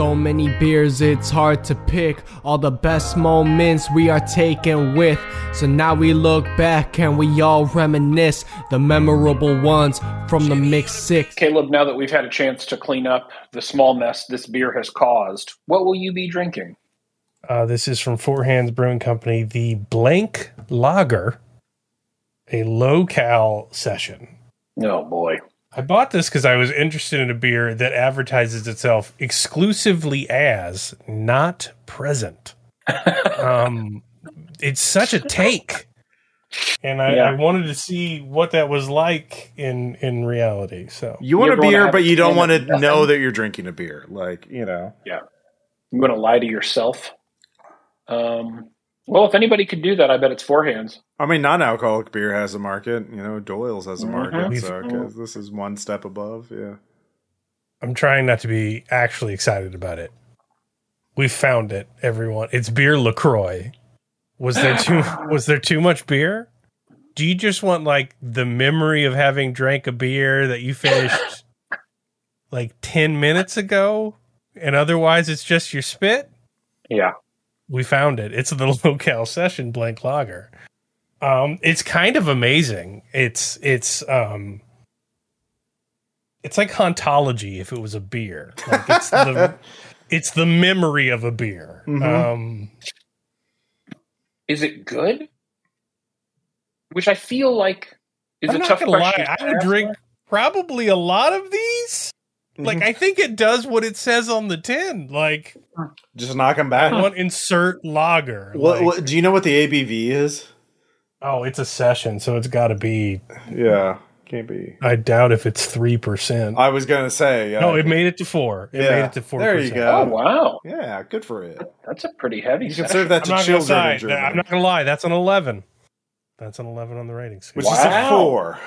So many beers, it's hard to pick all the best moments we are taken with. So now we look back and we all reminisce the memorable ones from the mix six. Caleb, now that we've had a chance to clean up the small mess this beer has caused, what will you be drinking? Uh, this is from Four Hands Brewing Company, the Blank Lager, a low cal session. Oh boy. I bought this because I was interested in a beer that advertises itself exclusively as not present. um, it's such a take, and I, Yeah. I wanted to see what that was like in in reality. So You want You a wanna beer, have but you don't want to nothing? know that you're drinking a beer. Like, you know. I'm going to lie to yourself. Um, well, if anybody could do that, I bet it's four hands. I mean, non-alcoholic beer has a market. You know, O'Doul's has a market. Mhm. So 'cause this is one step above. Yeah. I'm trying not to be actually excited about it. We found it, everyone. It's beer LaCroix. Was there too was there too much beer? Do you just want like the memory of having drank a beer that you finished like 10 minutes ago and otherwise it's just your spit? Yeah. We found it. It's the locale session blank lager. Um it's kind of amazing. It's it's um it's like hauntology if it was a beer. Like it's the it's the memory of a beer. Mhm. Um Is it good? Which I feel like is I'm a not tough question. lie, I would drink probably a lot of these. Like Mhm. I think it does what it says on the tin. Like just knock them back. one insert lager. What, Like, what? Do you know what the ABV is? Oh, it's a session, so it's got to be. Yeah, can't be. I doubt if it's three percent. I was gonna say. Yeah. No, it made it to four. It Yeah. made it to four. There you go. Oh go. wow, Yeah, good for it. that's a pretty heavy. You can serve that I'm to not gonna children in lie. I'm not gonna lie. That's an eleven. That's an eleven on the rating scale. which is a Wow. four.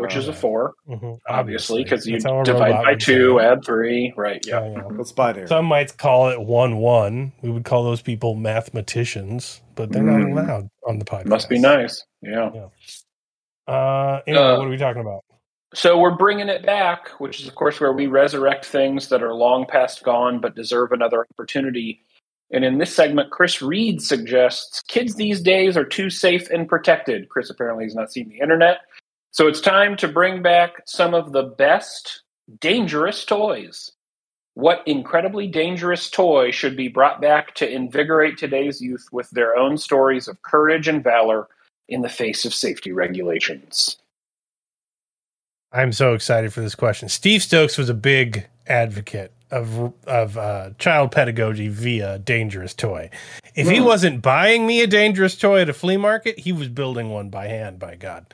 which is Uh, a four, Mhm, obviously, because you That's how a divide by two, say add three, right? Yeah. Yeah, yeah. Let's binary. Some might call it one one. We would call those people mathematicians, but they're not Mm. allowed on the podcast. Must be nice. Yeah. Uh, anyway, Uh, what are we talking about? So we're bringing it back, which is, of course, where we resurrect things that are long past gone but deserve another opportunity. And in this segment, Chris Reed suggests kids these days are too safe and protected. Chris apparently has not seen the internet. So it's time to bring back some of the best dangerous toys. What incredibly dangerous toy should be brought back to invigorate today's youth with their own stories of courage and valor in the face of safety regulations? I'm so excited for this question. Steve Stokes was a big advocate of of uh, child pedagogy via dangerous toy. If he wasn't buying me a dangerous toy at a flea market, he was building one by hand. By God,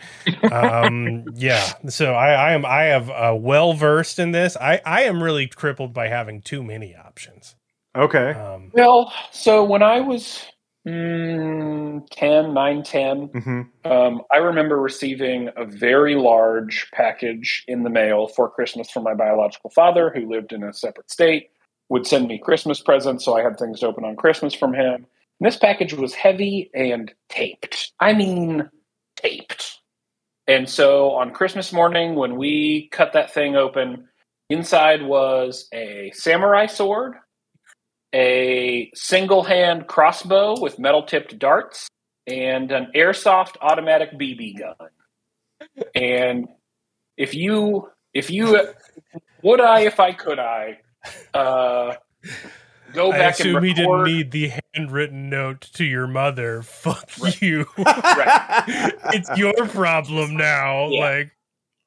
um, yeah. So I, I am I have uh, well versed in this. I I am really crippled by having too many options. Okay. Um, Well, so when I was mm, 10, 9, 10, hmm um, I remember receiving a very large package in the mail for Christmas from my biological father, who lived in a separate state, would send me Christmas presents, so I had things to open on Christmas from him. And this package was heavy and taped. I mean, taped. And so on Christmas morning, when we cut that thing open, inside was a samurai sword, a single hand crossbow with metal tipped darts, and an airsoft automatic BB gun. And if you, if you, would I, if I could, I uh, go I back and assume he didn't need the handwritten note to your mother. Fuck Right. you. Right. it's your problem now. Yeah. Like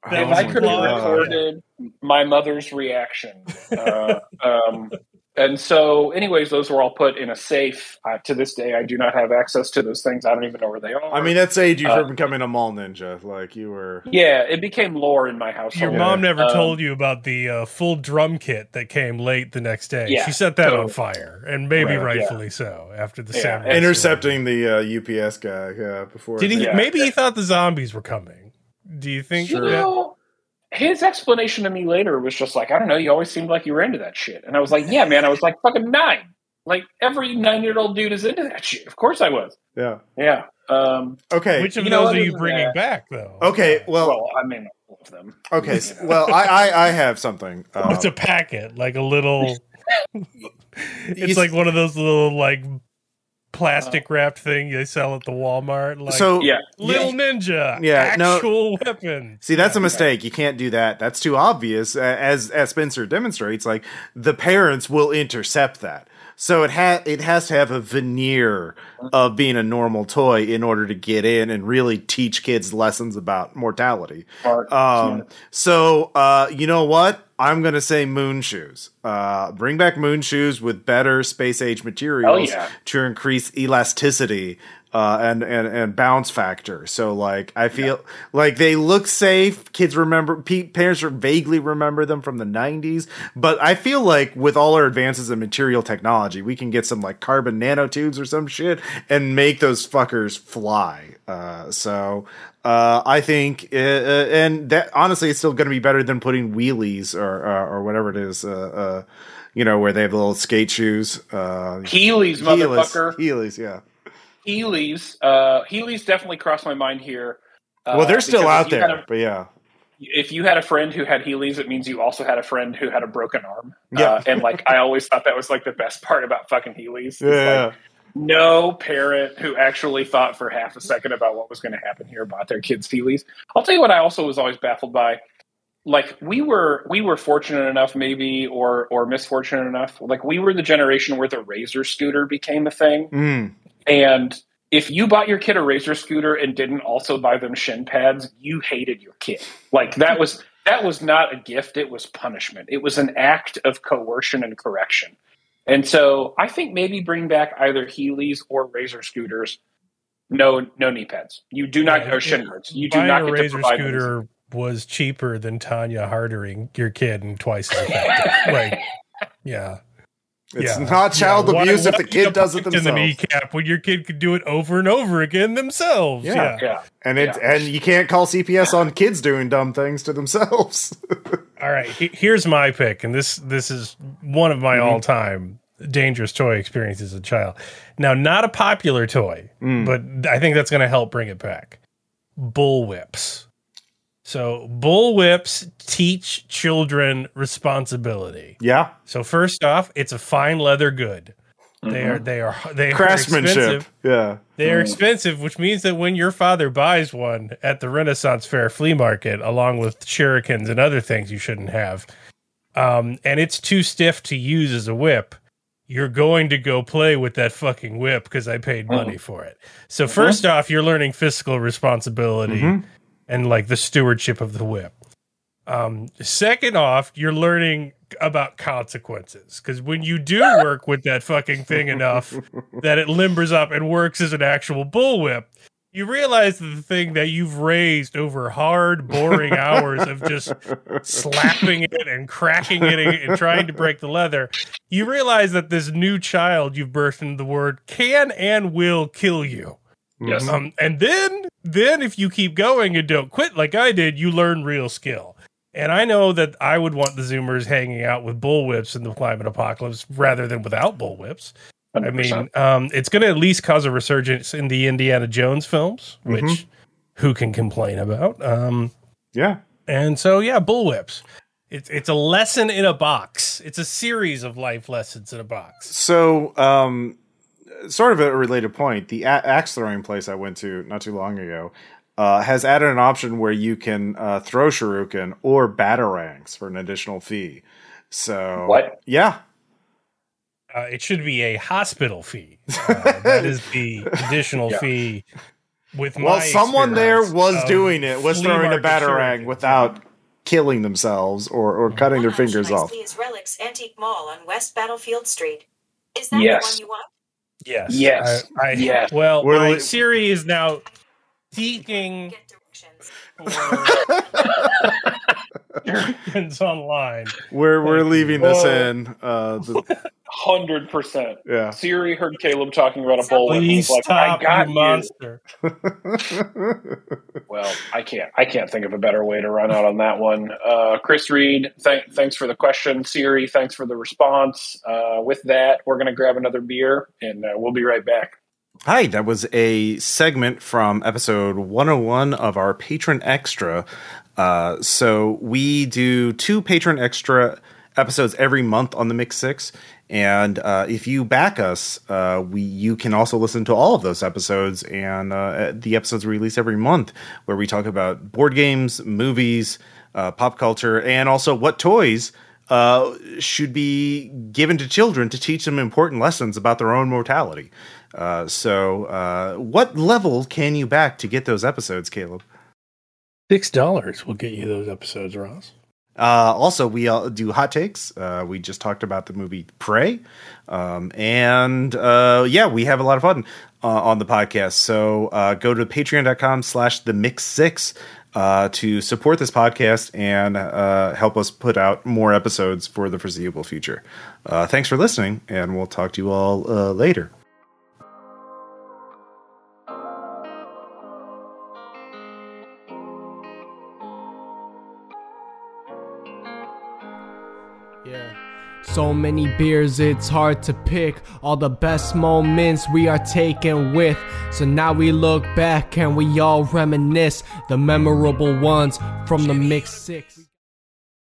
if That I could have recorded my mother's reaction. Uh, um, and so, anyways, those were all put in a safe. Uh, to this day, I do not have access to those things. I don't even know where they are. I mean, that saved you Uh, from becoming a mall ninja. Like you were. yeah, it became lore in my household. Your mom never Um, told you about the uh, full drum kit that came late the next day. Yeah, she set that on fire, and maybe Right, yeah. rightfully so. After the Yeah, samurai Intercepting the uh, UPS guy. Yeah. Before. Did he? Yeah. Maybe he thought the zombies were coming. Do you think? You that- know, his explanation to me later was just like, I don't know, you always seemed like you were into that shit. And I was like, yeah, man, I was like fucking nine. Like every nine year old dude is into that shit. Of course I was. Yeah. Yeah. Um, Okay. Which of You those other are you bringing that- back, though? okay. Well. well, I mean, all of them. okay. s- Well, I, I I have something. Um, What's a packet? Like a little. it's like one of those little like plastic wrapped thing they sell at the Walmart. Like so Yeah. little ninja, Yeah, no- weapon. See, that's a mistake. You can't do that. That's too obvious. As as Spencer demonstrates, like the parents will intercept that. So it ha- it has to have a veneer of being a normal toy in order to get in and really teach kids lessons about mortality. Um, so uh, you know what? I'm gonna say moon shoes. Uh, bring back moon shoes with better space age materials yeah. to increase elasticity uh, and and and bounce factor. So like I feel like they look safe. Kids remember, pe- parents vaguely remember them from the '90s. But I feel like with all our advances in material technology, we can get some like carbon nanotubes or some shit and make those fuckers fly. Uh, so uh, I think, uh, uh, and that honestly, it's still going to be better than putting wheelies or uh, or whatever it is. Uh, uh, you know, where they have little skate shoes. Uh, Heelys, Heelys, motherfucker. Heelys, yeah. Heelys. Uh, Heelys definitely crossed my mind here. Uh, Well, they're still out if you had there, a- but yeah. if you had a friend who had Heelys, it means you also had a friend who had a broken arm. Yeah. Uh, and like, I always thought that was like the best part about fucking Heelys. It's Yeah. Like, no parent who actually thought for half a second about what was going to happen here bought their kids Heelys. I'll tell you what I also was always baffled by. Like we were we were fortunate enough maybe or or misfortunate enough. Like we were the generation where the razor scooter became a thing. Mm. And if you bought your kid a razor scooter and didn't also buy them shin pads, you hated your kid. Like that was that was not a gift, it was punishment. It was an act of coercion and correction. And so I think maybe bring back either Heelys or razor scooters. No no knee pads. You do not or shin guards. You do Buying not a get to razor provide those. scooter was cheaper than Tonya hardering your kid and twice as effective. like, yeah. It's Yeah. not child Yeah, why- abuse if why the kid does it point in the themselves. kneecap when your kid could do it over and over again themselves. Yeah. Yeah. Yeah. And it Yeah. and you can't call CPS on kids doing dumb things to themselves. All right. Here's my pick, and this this is one of my Mm-hmm. all time dangerous toy experiences as a child. Now, not a popular toy, Mm. but I think that's going to help bring it back. Bullwhips. So bullwhips teach children responsibility. yeah. So first off, it's a fine leather good. They are they are they are Craftsmanship. expensive. Yeah. They are expensive, which means that when your father buys one at the Renaissance Fair flea market, along with shurikens and other things you shouldn't have, um, and it's too stiff to use as a whip, you're going to go play with that fucking whip because I paid money for it. So 1st off, you're learning fiscal responsibility Mhm. And like the stewardship of the whip. Um, second off, you're learning about consequences because when you do work with that fucking thing enough that it limbers up and works as an actual bullwhip, you realize that the thing that you've raised over hard, boring hours of just slapping it and cracking it and trying to break the leather, you realize that this new child you've birthed into the word can and will kill you. Yes. Um, and then, then if you keep going and don't quit like I did, you learn real skill. And I know that I would want the Zoomers hanging out with bullwhips in the climate apocalypse rather than without bullwhips. I 100%. mean, um, it's going to at least cause a resurgence in the Indiana Jones films, which Mhm. who can complain about? Um, Yeah. and so, yeah, bullwhips. It's it's a lesson in a box. It's a series of life lessons in a box. So, um, sort of a related point, the a- axe throwing place I went to not too long ago uh, has added an option where you can uh, throw shuriken or batarangs for an additional fee. So, What? Yeah. Uh, it should be a hospital fee. Uh, that is the additional Yeah. fee. With Well, my someone there was doing it, was throwing a batarang shuriken. without killing themselves or, or cutting their fingers off. is Relics Antique Mall on West Battlefield Street. Is that Yes. the one you want? Yes. Yes. I, I, Yes. Well, We're my li- Siri is now seeking Get directions. shurikens online. We're we're leaving this Whoa. in. Uh, the, Hundred percent. yeah. Siri heard Caleb talking about a bullwhip. and Please was like, stop, I got you you. monster. Well, I can't. I can't think of a better way to run out on that one. Uh, Chris Reed, th- thanks for the question. Siri, thanks for the response. Uh, with that, we're going to grab another beer, and uh, we'll be right back. Hi, that was a segment from episode 101 of our Patreon Extra. Uh, so we do two Patreon Extra episodes every month on the Mix Six. And uh, if you back us, uh, we you can also listen to all of those episodes and uh, the episodes we release every month, where we talk about board games, movies, uh, pop culture, and also what toys uh, should be given to children to teach them important lessons about their own mortality. Uh, so, what level can you back to get those episodes, Caleb? Six dollars will get you those episodes, Ross. Uh, also, we uh, do hot takes. Uh, we just talked about the movie Prey, um, and uh, yeah, we have a lot of fun uh, on the podcast. So uh, go to Patreon.com/slash The Mix Six to support this podcast and help us put out more episodes for the foreseeable future. thanks for listening, and we'll talk to you all later. So many beers, it's hard to pick all the best moments we are taken with. So now we look back and we all reminisce the memorable ones from the Mix Six.